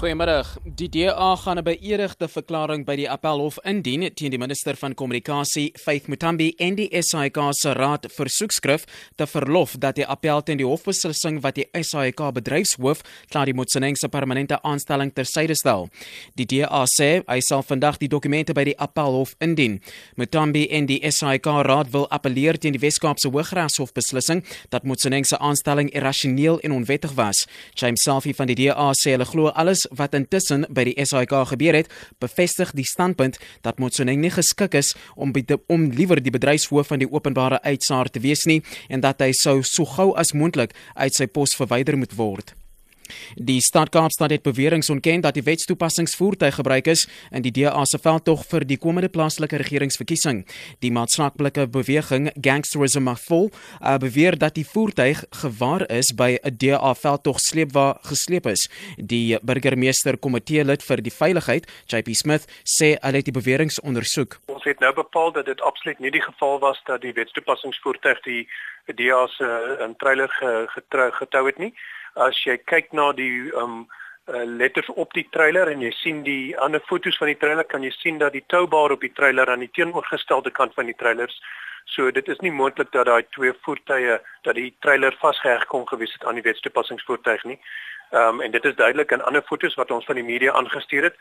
Goeiemiddag. Die DA gaan 'n beëdigde verklaring by die Appelhof indien teen die minister van Kommunikasie, Faith Mutambi en die SAIK se raad versoekskrif te verlof dat die appel teen die hofbeslissing wat die SAIK bedryfshoof Claudie Motsoeneng se permanente aanstelling tersyde stel. Die DA sê hy sal vandag die dokumente by die Appelhof indien. Mutambi en die SAIK raad wil appeleer teen die Wes-Kaapse Hooggeregshof beslissing dat Motsoeneng se aanstelling irrasioneel en onwettig was. James Selfie van die DA sê hulle glo alles wat intussen by die SAIK gebeur het, bevestig die standpunt dat Motsoeneng nie geskik is om by die, om liewer die bedryfshoof van die openbare uitsaar te wees nie en dat hy sou so gou as moontlik uit sy pos verwyder moet word. Die stad Kaapstad het beweringe ontken dat die wetstoepassingsvoertuig gebruik is in die DA se veldtog vir die komende plaaslike regeringsverkiesing. Die maatskaplike beweging Gangsterism Mafol uh, beweer dat die voertuig gewaar is by 'n DA veldtog sleep waar gesleep is. Die burgemeester komitee lid vir die veiligheid, JP Smith, sê hulle het die beweringe ondersoek. Ons het nou bepaal dat dit absoluut nie die geval was dat die wetstoepassingsvoertuig die DA se 'n trailer getrou getou het nie as jy kyk na die um uh, letters op die trailer en jy sien die ander fotos van die trailer kan jy sien dat die toubaar op die trailer aan die teenoorgestelde kant van die trailers so dit is nie moontlik dat daai twee voertuie dat die trailer vasgeheg kon gewees het aan die wetstoepassingsvoertuig nie. Ehm um, en dit is duidelik in ander fotos wat ons van die media aangestuur het.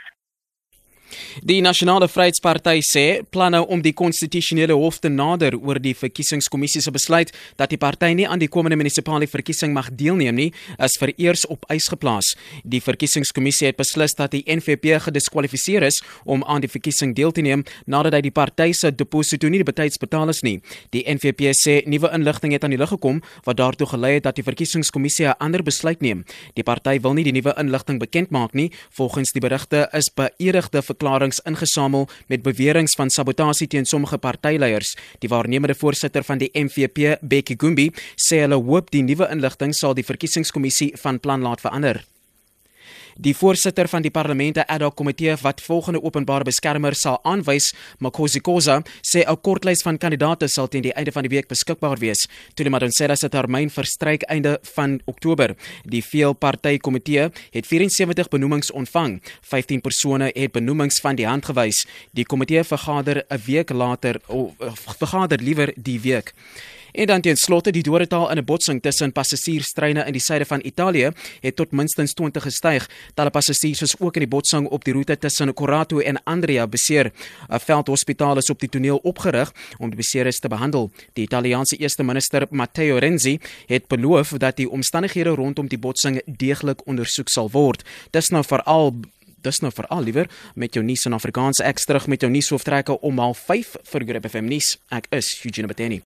Die Nasionale Vryheidsparty sê planne om die konstitusionele hof te nader oor die verkiesingskommissie se besluit dat die party nie aan die komende munisipale verkiesing mag deelneem nie, is vereers op ys geplaas. Die verkiesingskommissie het beslis dat die NVP gediskwalifiseer is om aan die verkiesing deel te neem nadat hy die party se deposito nie betyds betaal is nie. Die NVP sê nuwe inligting het aan die lig gekom wat daartoe gelei het dat die verkiesingskommissie 'n ander besluit neem. Die party wil nie die nuwe inligting bekend maak nie. Volgens die berigte is beëdigde verklaringe ingesamel met beweringe van sabotasie teen sommige partyleiers. Die waarnemende voorsitter van die MVP, Bekkie Gumbi, sê hulle hoop die nuwe inligting sal die verkiesingskommissie van plan laat verander. Die voorsitter van die parlemente ad hoc komitee wat volgende openbare beskermer sal aanwys, Makosi Khoza, sê 'n kortlys van kandidaate sal teen die einde van die week beskikbaar wees. Tuli Madonsela se termyn verstryk einde van Oktober. Die veelparty komitee het 74 benoemings ontvang. 15 persone het benoemings van die hand gewys. Die komitee vergader 'n week later of vergader liewer die week. En dan teen slotte die dodetal in 'n botsing tussen passasierstreine in die suide van Italië het tot minstens 20 gestyg. Talle passasiers is ook in die botsing op die roete tussen Corato en Andria beseer. 'n Veldhospitaal is op die toneel opgerig om die beseerdes te behandel. Die Italiaanse eerste minister Matteo Renzi het beloof dat die omstandighede rondom die botsing deeglik ondersoek sal word. Dis nou veral dis nou veral liewer met jou nuus in Afrikaans ek terug met jou nuushooftrekke om 05:30 vir Grip FM nuus. Ek is Eugene Beteni.